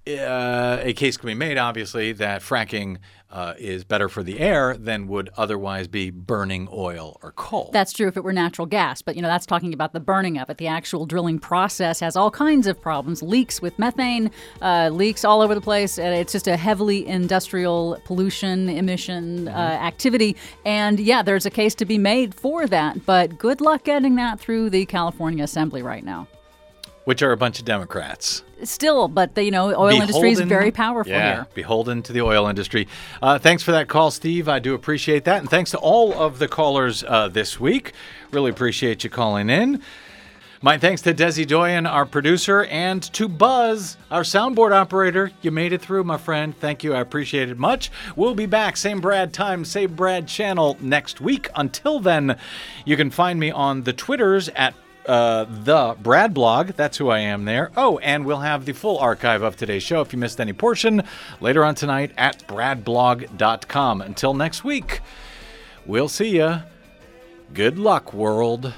uh, a case can be made, obviously, that fracking uh, is better for the air than would otherwise be burning oil or coal. That's true if it were natural gas, but you know that's talking about the burning of it. The actual drilling process has all kinds of problems, leaks with methane, uh, leaks all over the place. And it's just a heavily industrial pollution emission uh, mm-hmm. activity, and yeah, there's a case to be made for that. But good luck getting that through the California Assembly right now which are a bunch of Democrats. Still, but the you know oil beholden, industry is very powerful yeah, here. Beholden to the oil industry. Uh, thanks for that call, Steve. I do appreciate that, and thanks to all of the callers uh, this week. Really appreciate you calling in. My thanks to Desi Doyen, our producer, and to Buzz, our soundboard operator. You made it through, my friend. Thank you. I appreciate it much. We'll be back, same Brad time, same Brad channel next week. Until then, you can find me on the Twitters at uh, the Brad blog. That's who I am there. Oh, and we'll have the full archive of today's show if you missed any portion later on tonight at bradblog.com. Until next week, we'll see you. Good luck, world.